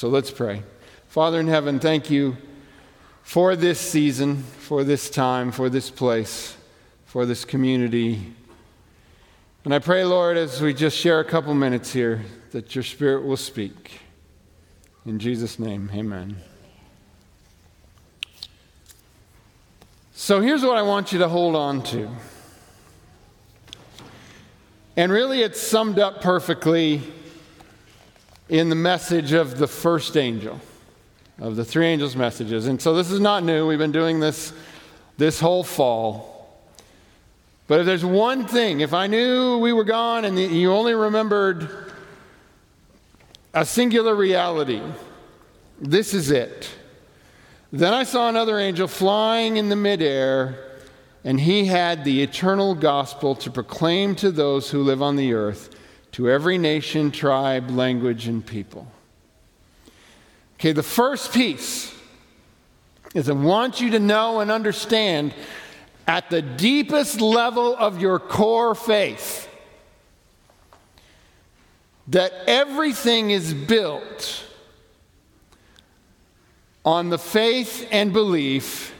So let's pray. Father in heaven, thank you for this season, for this time, for this place, for this community. And I pray, Lord, as we just share a couple minutes here, that your Spirit will speak. In Jesus' name, amen. So here's what I want you to hold on to. And really, it's summed up perfectly in the message of the first angel, of the three angels' messages. And so this is not new. We've been doing this this whole fall. But if there's one thing, if I knew we were gone and you only remembered a singular reality, this is it. Then I saw another angel flying in the midair and he had the eternal gospel to proclaim to those who live on the earth, to every nation, tribe, language, and people. Okay, the first piece is I want you to know and understand at the deepest level of your core faith that everything is built on the faith and belief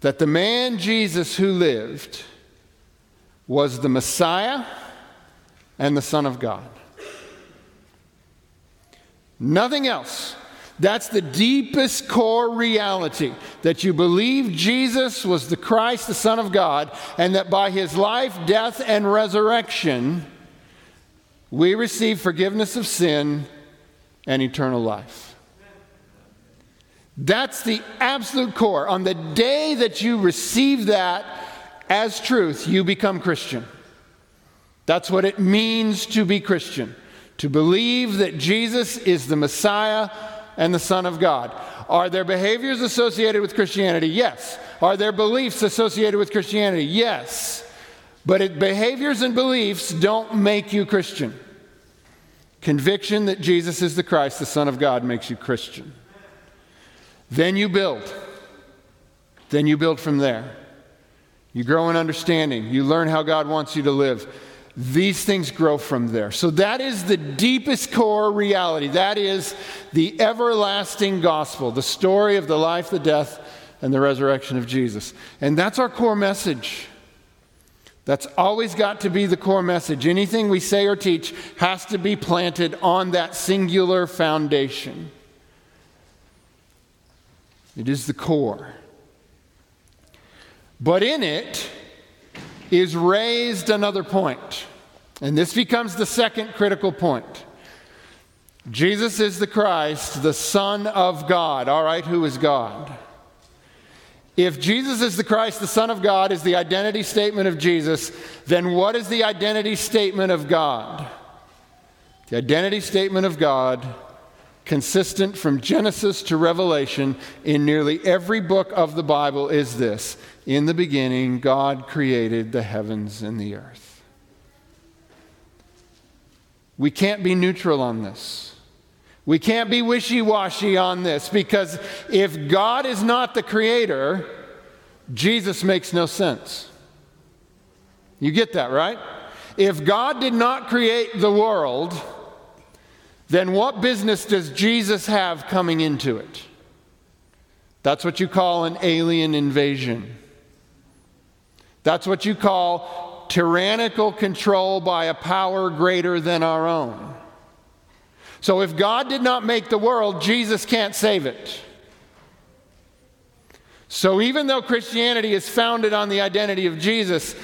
that the man Jesus who lived was the Messiah and the Son of God. Nothing else. That's the deepest core reality that you believe Jesus was the Christ, the Son of God, and that by his life, death, and resurrection, we receive forgiveness of sin and eternal life. That's the absolute core. On the day that you receive that as truth, you become Christian. That's what it means to be Christian, to believe that Jesus is the Messiah and the Son of God. Are there behaviors associated with Christianity? Yes. Are there beliefs associated with Christianity? Yes. But it, behaviors and beliefs don't make you Christian. Conviction that Jesus is the Christ, the Son of God, makes you Christian. Then you build. Then you build from there. You grow in understanding. You learn how God wants you to live. These things grow from there. So that is the deepest core reality. That is the everlasting gospel, the story of the life, the death, and the resurrection of Jesus. And that's our core message. That's always got to be the core message. Anything we say or teach has to be planted on that singular foundation. It is the core. But in it is raised another point. And this becomes the second critical point. Jesus is the Christ, the Son of God. All right, who is God? If Jesus is the Christ, the Son of God, is the identity statement of Jesus, then what is the identity statement of God? The identity statement of God consistent from Genesis to Revelation in nearly every book of the Bible is this In the beginning, God created the heavens and the earth. We can't be neutral on this. We can't be wishy washy on this because if God is not the creator, Jesus makes no sense. You get that, right? If God did not create the world, then what business does Jesus have coming into it? That's what you call an alien invasion. That's what you call tyrannical control by a power greater than our own. So if God did not make the world, Jesus can't save it. So even though Christianity is founded on the identity of Jesus,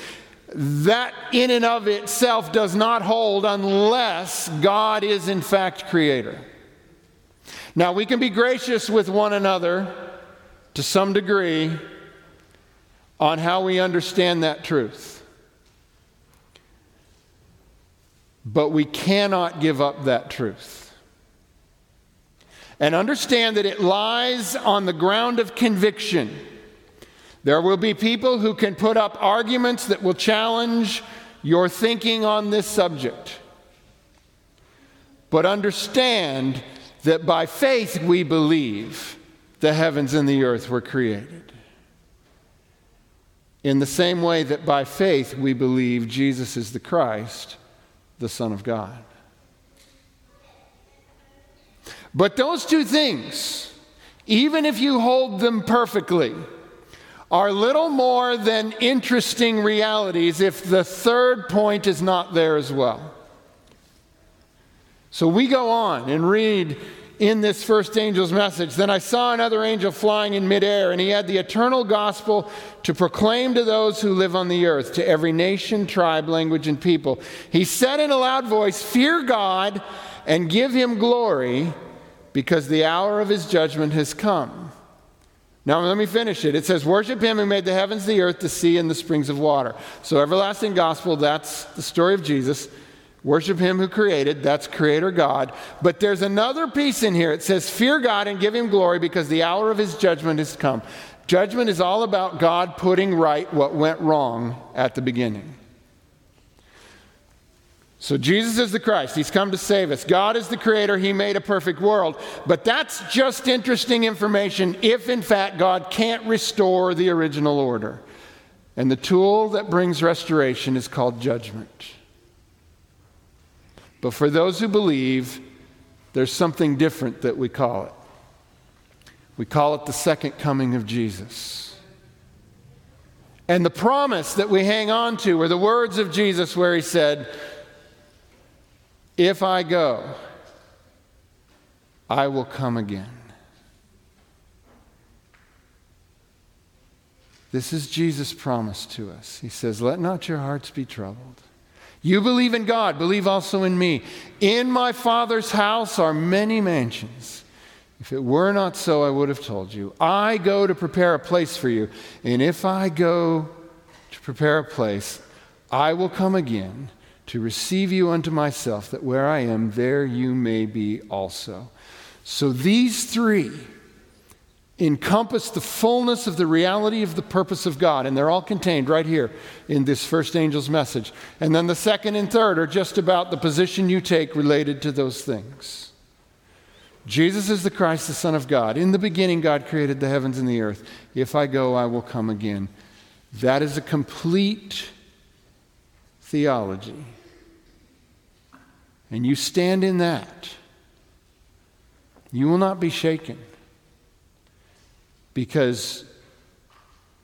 that in and of itself does not hold unless God is in fact creator. Now, we can be gracious with one another to some degree on how we understand that truth. But we cannot give up that truth. And understand that it lies on the ground of conviction there will be people who can put up arguments that will challenge your thinking on this subject. But understand that by faith we believe the heavens and the earth were created. In the same way that by faith we believe Jesus is the Christ, the Son of God. But those two things, even if you hold them perfectly, are little more than interesting realities if the third point is not there as well. So we go on and read in this first angel's message. Then I saw another angel flying in midair, and he had the eternal gospel to proclaim to those who live on the earth, to every nation, tribe, language, and people. He said in a loud voice, Fear God and give him glory, because the hour of his judgment has come. Now, let me finish it. It says, Worship him who made the heavens, the earth, the sea, and the springs of water. So, everlasting gospel, that's the story of Jesus. Worship him who created, that's creator God. But there's another piece in here. It says, Fear God and give him glory because the hour of his judgment has come. Judgment is all about God putting right what went wrong at the beginning. So Jesus is the Christ. He's come to save us. God is the creator. He made a perfect world. But that's just interesting information if, in fact, God can't restore the original order. And the tool that brings restoration is called judgment. But for those who believe, there's something different that we call it. We call it the second coming of Jesus. And the promise that we hang on to are the words of Jesus where he said, If I go, I will come again. This is Jesus' promise to us. He says, Let not your hearts be troubled. You believe in God, believe also in me. In my Father's house are many mansions. If it were not so, I would have told you. I go to prepare a place for you. And if I go to prepare a place, I will come again to receive you unto myself, that where I am, there you may be also. So these three encompass the fullness of the reality of the purpose of God. And they're all contained right here in this first angel's message. And then the second and third are just about the position you take related to those things. Jesus is the Christ, the Son of God. In the beginning, God created the heavens and the earth. If I go, I will come again. That is a complete theology. And you stand in that, you will not be shaken. Because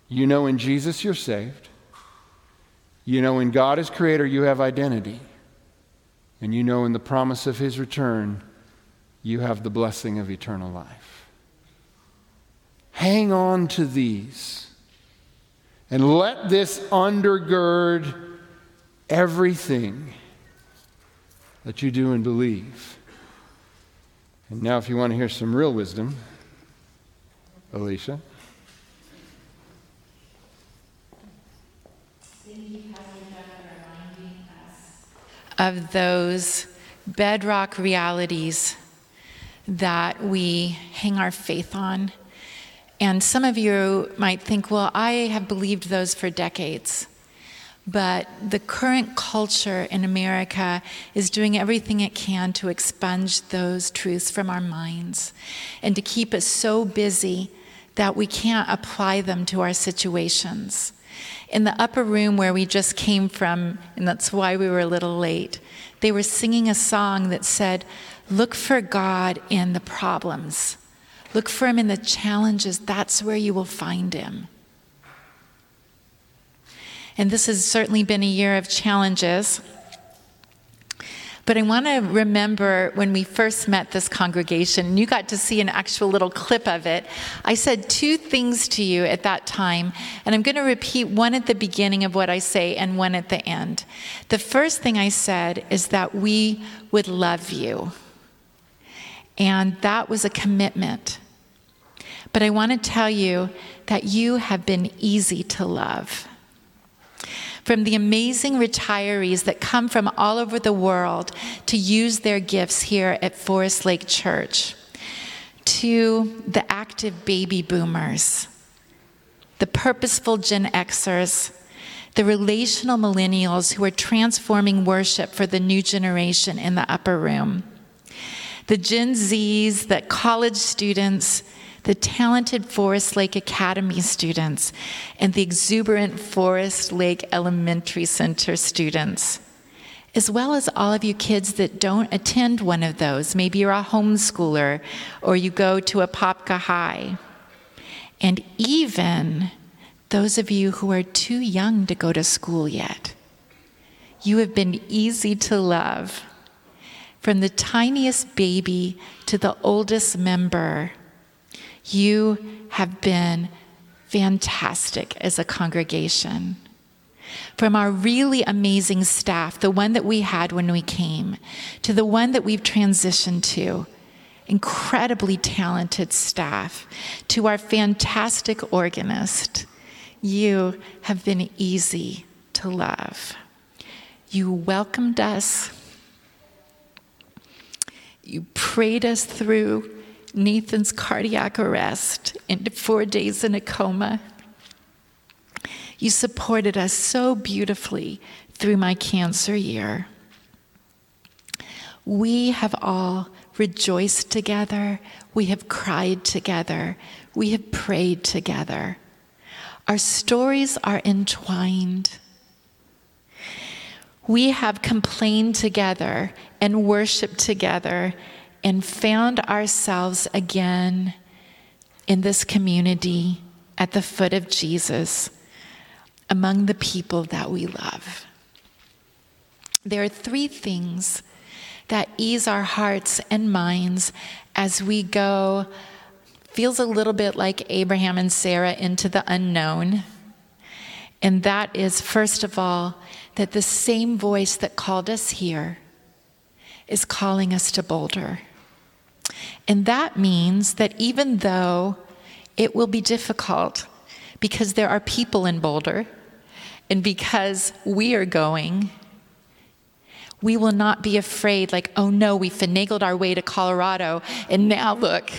you know in Jesus you're saved. You know in God as creator you have identity. And you know in the promise of his return you have the blessing of eternal life. Hang on to these and let this undergird everything that you do and believe. And now, if you want to hear some real wisdom, Alicia? Of those bedrock realities that we hang our faith on. And some of you might think, well, I have believed those for decades. But the current culture in America is doing everything it can to expunge those truths from our minds and to keep us so busy that we can't apply them to our situations. In the upper room where we just came from, and that's why we were a little late, they were singing a song that said, Look for God in the problems. Look for Him in the challenges. That's where you will find Him. And this has certainly been a year of challenges. But I want to remember when we first met this congregation, and you got to see an actual little clip of it. I said two things to you at that time, and I'm going to repeat one at the beginning of what I say and one at the end. The first thing I said is that we would love you, and that was a commitment. But I want to tell you that you have been easy to love from the amazing retirees that come from all over the world to use their gifts here at Forest Lake Church, to the active baby boomers, the purposeful Gen Xers, the relational millennials who are transforming worship for the new generation in the upper room, the Gen Zs, the college students, the talented Forest Lake Academy students, and the exuberant Forest Lake Elementary Center students. as well as all of you kids that don't attend one of those. Maybe you're a homeschooler or you go to Apopka High. And even those of you who are too young to go to school yet. You have been easy to love. From the tiniest baby to the oldest member, you have been fantastic as a congregation. From our really amazing staff, the one that we had when we came, to the one that we've transitioned to, incredibly talented staff, to our fantastic organist, you have been easy to love. You welcomed us. You prayed us through Nathan's cardiac arrest into four days in a coma. You supported us so beautifully through my cancer year. We have all rejoiced together. We have cried together. We have prayed together. Our stories are entwined. We have complained together and worshiped together and found ourselves again in this community at the foot of Jesus among the people that we love. There are three things that ease our hearts and minds as we go, feels a little bit like Abraham and Sarah into the unknown. And that is, first of all, that the same voice that called us here is calling us to Boulder. And that means that even though it will be difficult because there are people in Boulder, and because we are going, we will not be afraid, like, oh no, we finagled our way to Colorado, and now look.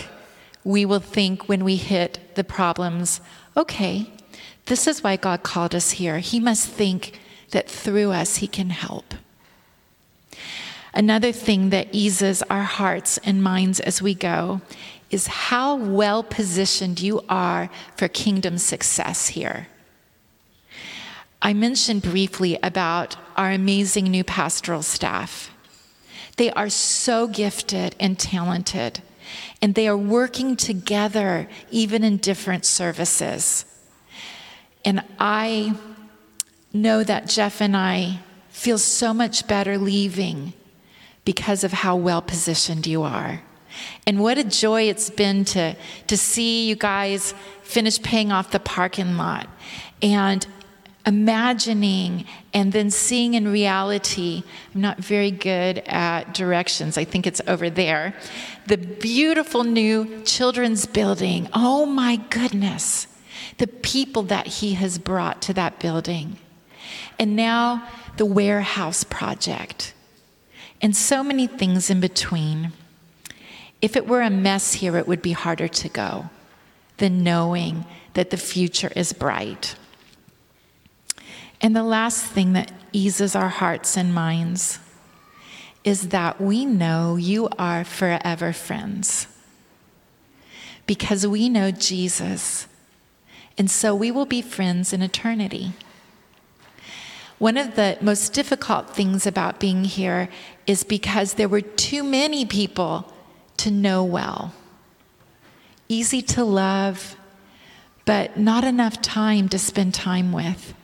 We will think when we hit the problems, okay, this is why God called us here. He must think that through us, He can help. Another thing that eases our hearts and minds as we go is how well positioned you are for kingdom success here. I mentioned briefly about our amazing new pastoral staff. They are so gifted and talented, and they are working together even in different services. And I know that Jeff and I feel so much better leaving because of how well positioned you are. And what a joy it's been to, to see you guys finish paying off the parking lot. And imagining and then seeing in reality. I'm not very good at directions. I think it's over there. The beautiful new children's building. Oh my goodness. The people that he has brought to that building. And now the warehouse project. And so many things in between. If it were a mess here, it would be harder to go than knowing that the future is bright. And the last thing that eases our hearts and minds is that we know you are forever friends because we know Jesus. And so we will be friends in eternity. One of the most difficult things about being here is because there were too many people to know well. Easy to love, but not enough time to spend time with.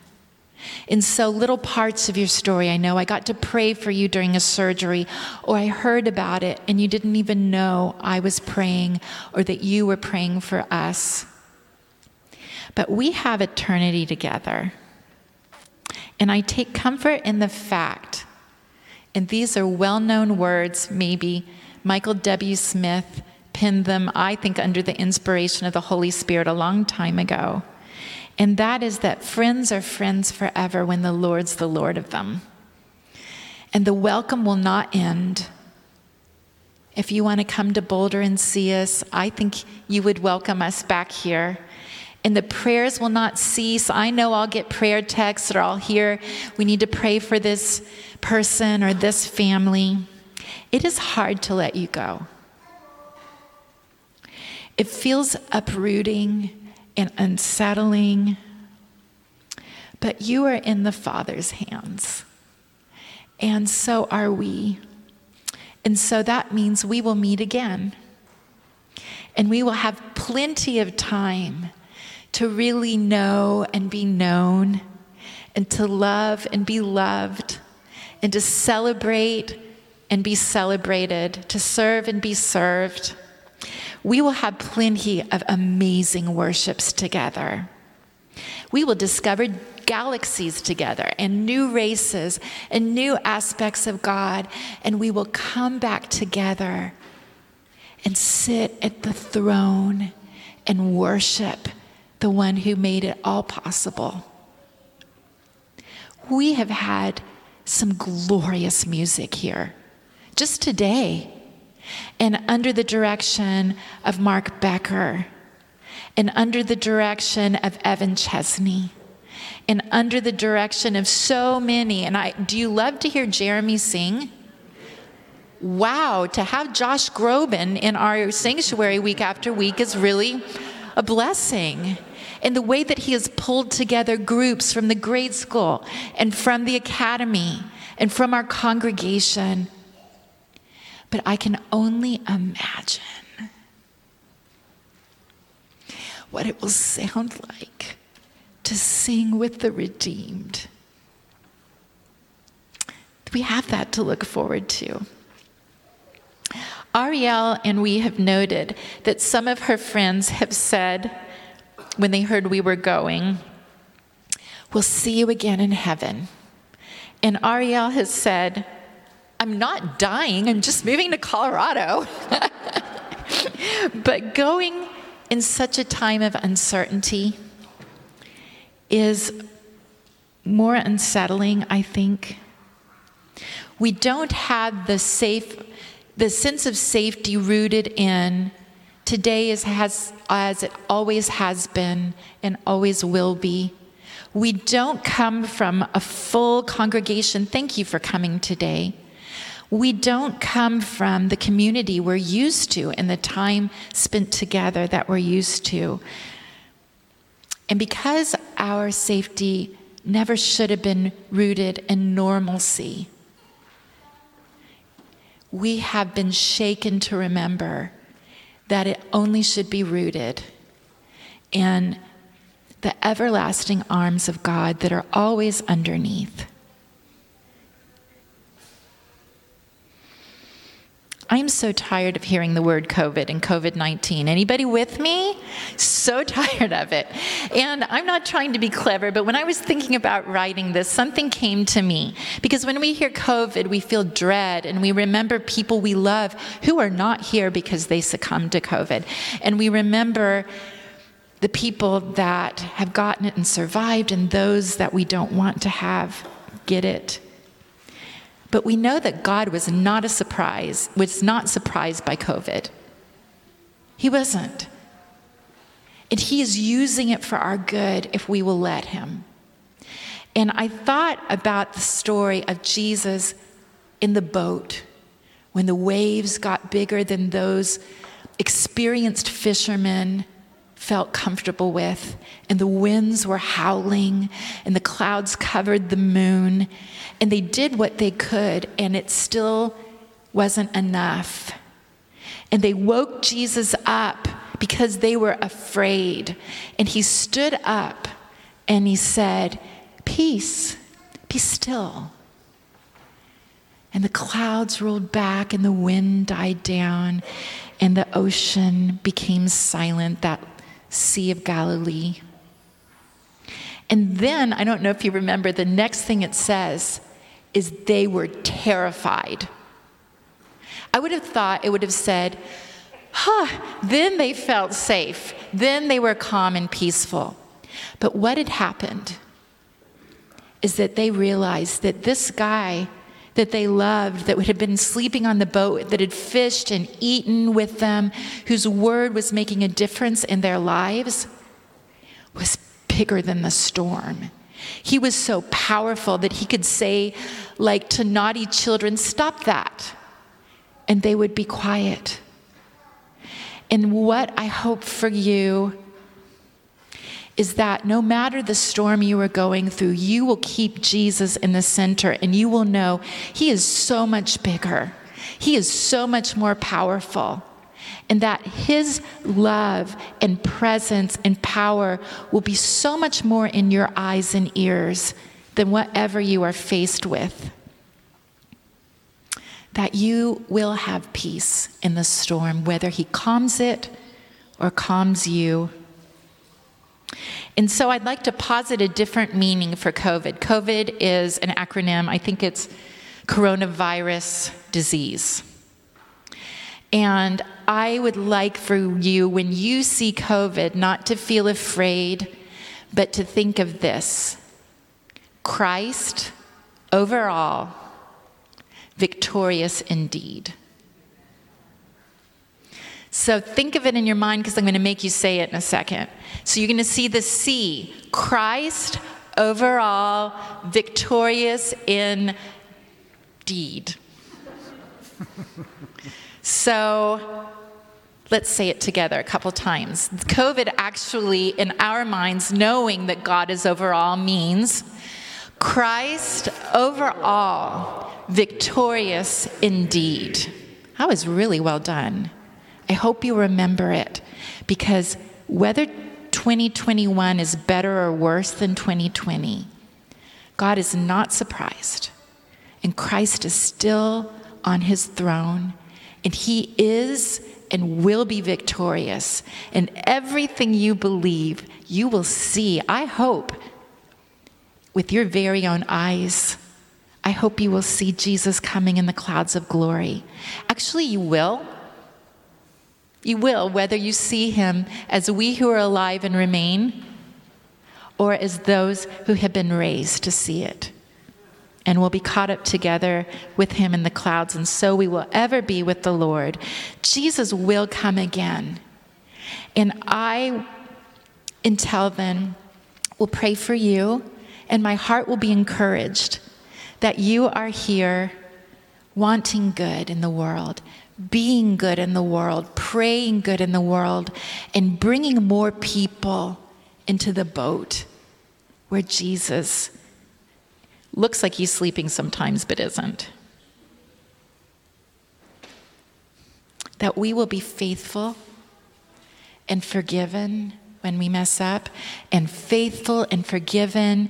In so little parts of your story, I know I got to pray for you during a surgery, or I heard about it and you didn't even know I was praying or that you were praying for us. But we have eternity together. And I take comfort in the fact, and these are well known words, maybe Michael W. Smith penned them, I think, under the inspiration of the Holy Spirit a long time ago and that is that friends are friends forever when the Lord's the Lord of them. And the welcome will not end. If you want to come to Boulder and see us, I think you would welcome us back here. And the prayers will not cease. I know I'll get prayer texts or I'll hear we need to pray for this person or this family. It is hard to let you go. It feels uprooting and unsettling. But you are in the Father's hands. and so are we. And so that means we will meet again. And we will have plenty of time to really know and be known, and to love and be loved, and to celebrate and be celebrated, to serve and be served. We will have plenty of amazing worships together. We will discover galaxies together and new races and new aspects of God, and we will come back together and sit at the throne and worship the one who made it all possible. We have had some glorious music here just today, and under the direction of Mark Becker, and under the direction of Evan Chesney, and under the direction of so many. And I do you love to hear Jeremy sing? Wow, to have Josh Groban in our sanctuary week after week is really a blessing. And the way that he has pulled together groups from the grade school and from the academy and from our congregation. But I can only imagine what it will sound like to sing with the redeemed. We have that to look forward to. Ariel and we have noted that some of her friends have said, when they heard we were going, We'll see you again in heaven. And Ariel has said, I'm not dying, I'm just moving to Colorado. but going in such a time of uncertainty is more unsettling, I think. We don't have the safe the sense of safety rooted in today is has, as it always has been and always will be. We don't come from a full congregation. Thank you for coming today. We don't come from the community we're used to and the time spent together that we're used to. And because our safety never should have been rooted in normalcy, we have been shaken to remember that it only should be rooted in the everlasting arms of God that are always underneath. I'm so tired of hearing the word COVID and COVID 19. Anybody with me? So tired of it. And I'm not trying to be clever, but when I was thinking about writing this, something came to me. Because when we hear COVID, we feel dread and we remember people we love who are not here because they succumbed to COVID. And we remember the people that have gotten it and survived and those that we don't want to have get it. But we know that God was not a surprise, was not surprised by COVID. He wasn't. And He is using it for our good if we will let Him. And I thought about the story of Jesus in the boat when the waves got bigger than those experienced fishermen felt comfortable with, and the winds were howling, and the clouds covered the moon, and they did what they could, and it still wasn't enough. And they woke Jesus up because they were afraid. And he stood up and he said, Peace, be still. And the clouds rolled back, and the wind died down, and the ocean became silent. That Sea of Galilee. And then, I don't know if you remember, the next thing it says is they were terrified. I would have thought it would have said, huh, then they felt safe. Then they were calm and peaceful. But what had happened is that they realized that this guy that they loved, that had been sleeping on the boat, that had fished and eaten with them, whose word was making a difference in their lives, was bigger than the storm. He was so powerful that he could say, like to naughty children, stop that. And they would be quiet. And what I hope for you is that no matter the storm you are going through, you will keep Jesus in the center and you will know He is so much bigger, He is so much more powerful. And that his love and presence and power will be so much more in your eyes and ears than whatever you are faced with that you will have peace in the storm, whether He calms it or calms you. And so I'd like to posit a different meaning for COVID. COVID is an acronym, I think it's coronavirus disease. And I would like for you, when you see COVID, not to feel afraid, but to think of this Christ overall victorious indeed. So think of it in your mind because I'm going to make you say it in a second. So you're going to see the C Christ overall victorious in deed. so let's say it together a couple times. COVID actually, in our minds, knowing that God is overall means Christ overall victorious indeed. That was really well done. I hope you remember it because whether 2021 is better or worse than 2020, God is not surprised. And Christ is still on his throne, and he is and will be victorious. And everything you believe, you will see, I hope, with your very own eyes. I hope you will see Jesus coming in the clouds of glory. Actually, you will. You will, whether you see him as we who are alive and remain, or as those who have been raised to see it. And we'll be caught up together with him in the clouds, and so we will ever be with the Lord. Jesus will come again. And I, until then, will pray for you, and my heart will be encouraged that you are here wanting good in the world, being good in the world, praying good in the world, and bringing more people into the boat where Jesus looks like he's sleeping sometimes but isn't. That we will be faithful and forgiven when we mess up, and faithful and forgiven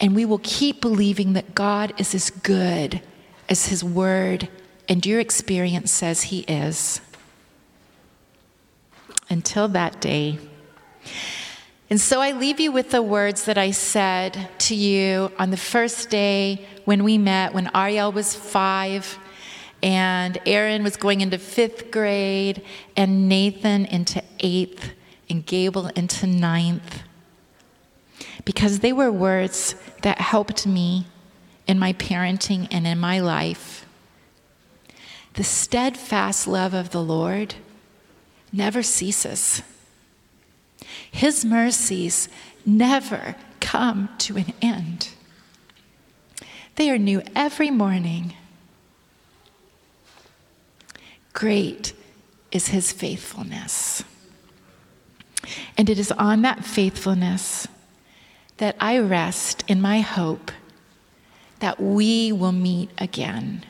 and we will keep believing that God is as good as His Word and your experience says He is. Until that day. And so I leave you with the words that I said to you on the first day when we met, when Ariel was five, and Aaron was going into fifth grade, and Nathan into eighth, and Gable into ninth because they were words that helped me in my parenting and in my life. The steadfast love of the Lord never ceases. His mercies never come to an end. They are new every morning. Great is his faithfulness. And it is on that faithfulness that I rest in my hope that we will meet again.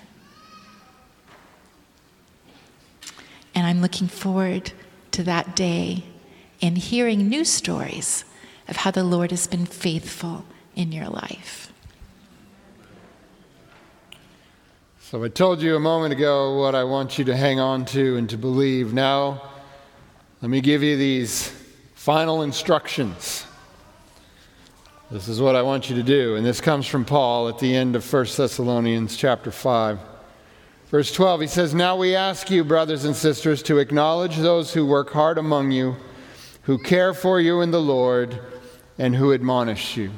And I'm looking forward to that day and hearing new stories of how the Lord has been faithful in your life. So, I told you a moment ago what I want you to hang on to and to believe. Now, let me give you these final instructions. This is what I want you to do. And this comes from Paul at the end of 1 Thessalonians chapter 5. Verse 12, he says, Now we ask you, brothers and sisters, to acknowledge those who work hard among you, who care for you in the Lord, and who admonish you.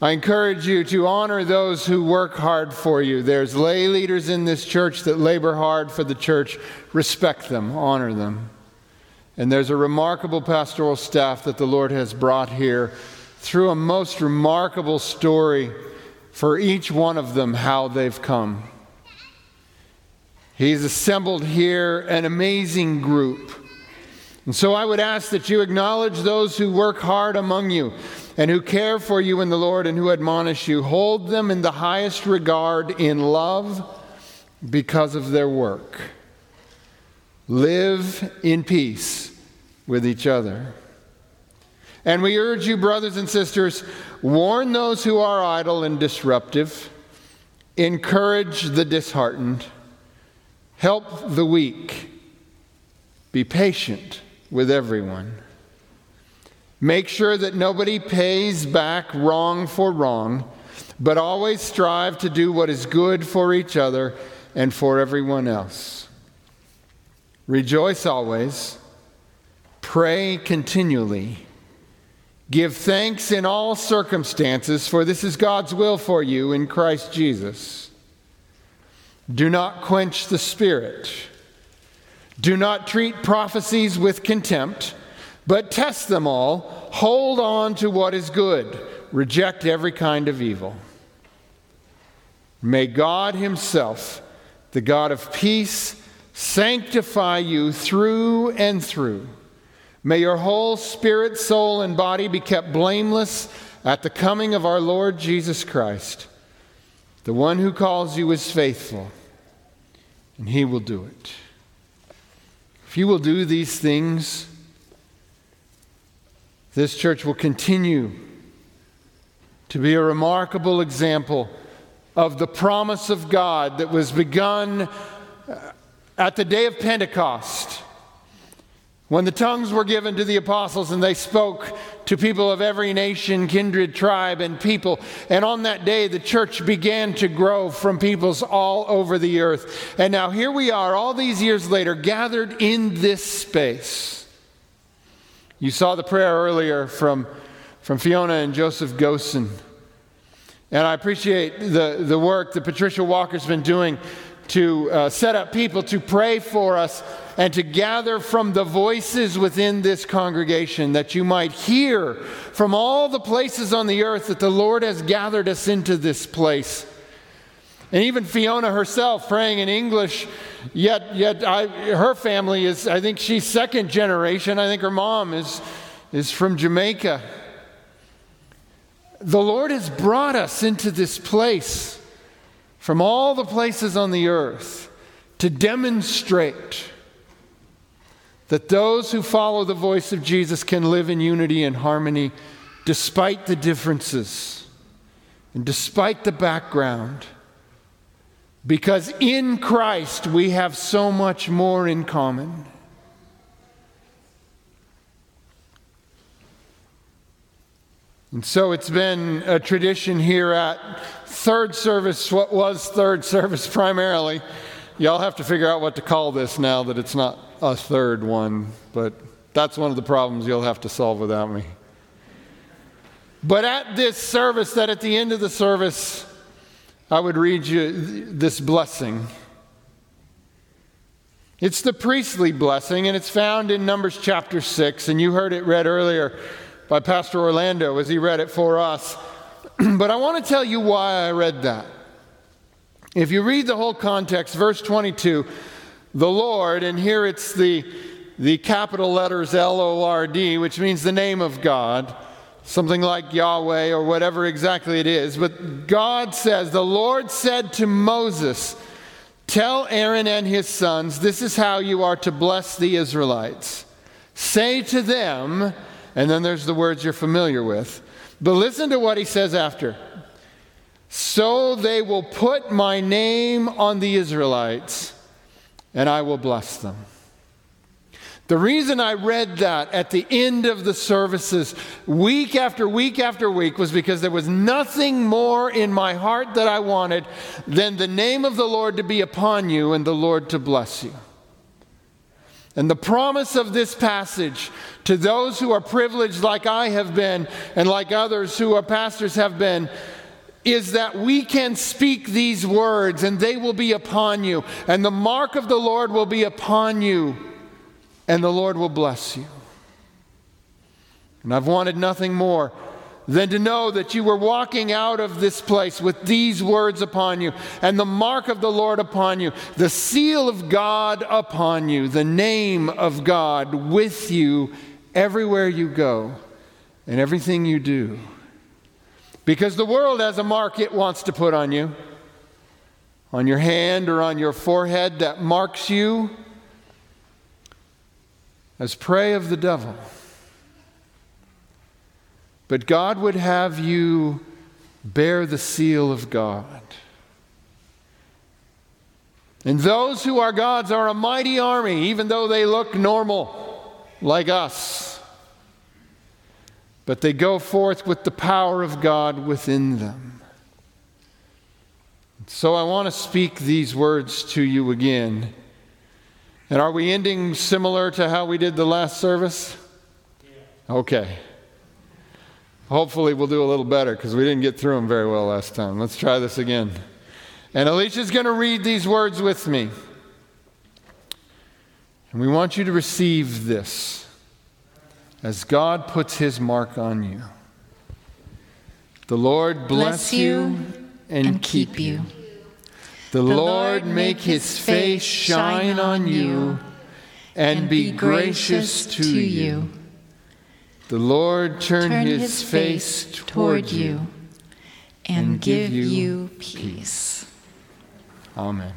I encourage you to honor those who work hard for you. There's lay leaders in this church that labor hard for the church. Respect them, honor them. And there's a remarkable pastoral staff that the Lord has brought here through a most remarkable story for each one of them how they've come. He's assembled here an amazing group And so I would ask that you acknowledge those who work hard among you and who care for you in the Lord and who admonish you. Hold them in the highest regard in love because of their work. Live in peace with each other. And we urge you, brothers and sisters, warn those who are idle and disruptive, encourage the disheartened, help the weak, be patient with everyone. Make sure that nobody pays back wrong for wrong, but always strive to do what is good for each other and for everyone else. Rejoice always, pray continually, give thanks in all circumstances, for this is God's will for you in Christ Jesus. Do not quench the Spirit. Do not treat prophecies with contempt, but test them all. Hold on to what is good. Reject every kind of evil. May God Himself, the God of peace, sanctify you through and through. May your whole spirit, soul, and body be kept blameless at the coming of our Lord Jesus Christ. The one who calls you is faithful, and He will do it. If you will do these things, this church will continue to be a remarkable example of the promise of God that was begun at the day of Pentecost when the tongues were given to the apostles and they spoke to people of every nation, kindred, tribe, and people. And on that day, the church began to grow from peoples all over the earth. And now here we are, all these years later, gathered in this space. You saw the prayer earlier from, from Fiona and Joseph Gosen. And I appreciate the, the work that Patricia Walker's been doing to uh, set up people to pray for us and to gather from the voices within this congregation that you might hear from all the places on the earth that the Lord has gathered us into this place. And even Fiona herself praying in English, yet, yet I, her family is, I think she's second generation. I think her mom is, is from Jamaica. The Lord has brought us into this place from all the places on the earth to demonstrate that those who follow the voice of Jesus can live in unity and harmony despite the differences and despite the background. Because in Christ we have so much more in common. And so it's been a tradition here at third service, what was third service primarily. Y'all have to figure out what to call this now that it's not a third one, but that's one of the problems you'll have to solve without me. But at this service, that at the end of the service, I would read you this blessing. It's the priestly blessing, and it's found in Numbers chapter 6, and you heard it read earlier by Pastor Orlando as he read it for us. but I want to tell you why I read that. If you read the whole context, verse 22, the Lord, and here it's the, the capital letters L O R D, which means the name of God, something like Yahweh or whatever exactly it is. But God says, The Lord said to Moses, Tell Aaron and his sons, this is how you are to bless the Israelites. Say to them, and then there's the words you're familiar with, but listen to what he says after. So they will put my name on the Israelites and I will bless them. The reason I read that at the end of the services, week after week after week, was because there was nothing more in my heart that I wanted than the name of the Lord to be upon you and the Lord to bless you. And the promise of this passage to those who are privileged, like I have been, and like others who are pastors have been, is that we can speak these words and they will be upon you, and the mark of the Lord will be upon you, and the Lord will bless you. And I've wanted nothing more than to know that you were walking out of this place with these words upon you and the mark of the Lord upon you, the seal of God upon you, the name of God with you everywhere you go and everything you do. Because the world has a mark it wants to put on you, on your hand or on your forehead that marks you as prey of the devil. But God would have you bear the seal of God. And those who are God's are a mighty army, even though they look normal, like us. But they go forth with the power of God within them. So I want to speak these words to you again. And are we ending similar to how we did the last service? Okay. Hopefully, we'll do a little better because we didn't get through them very well last time. Let's try this again. And Alicia's going to read these words with me. And we want you to receive this as God puts his mark on you. The Lord bless, bless you and, and keep you. The, the Lord make his face shine on you and be gracious to you. The Lord turn, turn his, his face toward you and give you peace. Amen.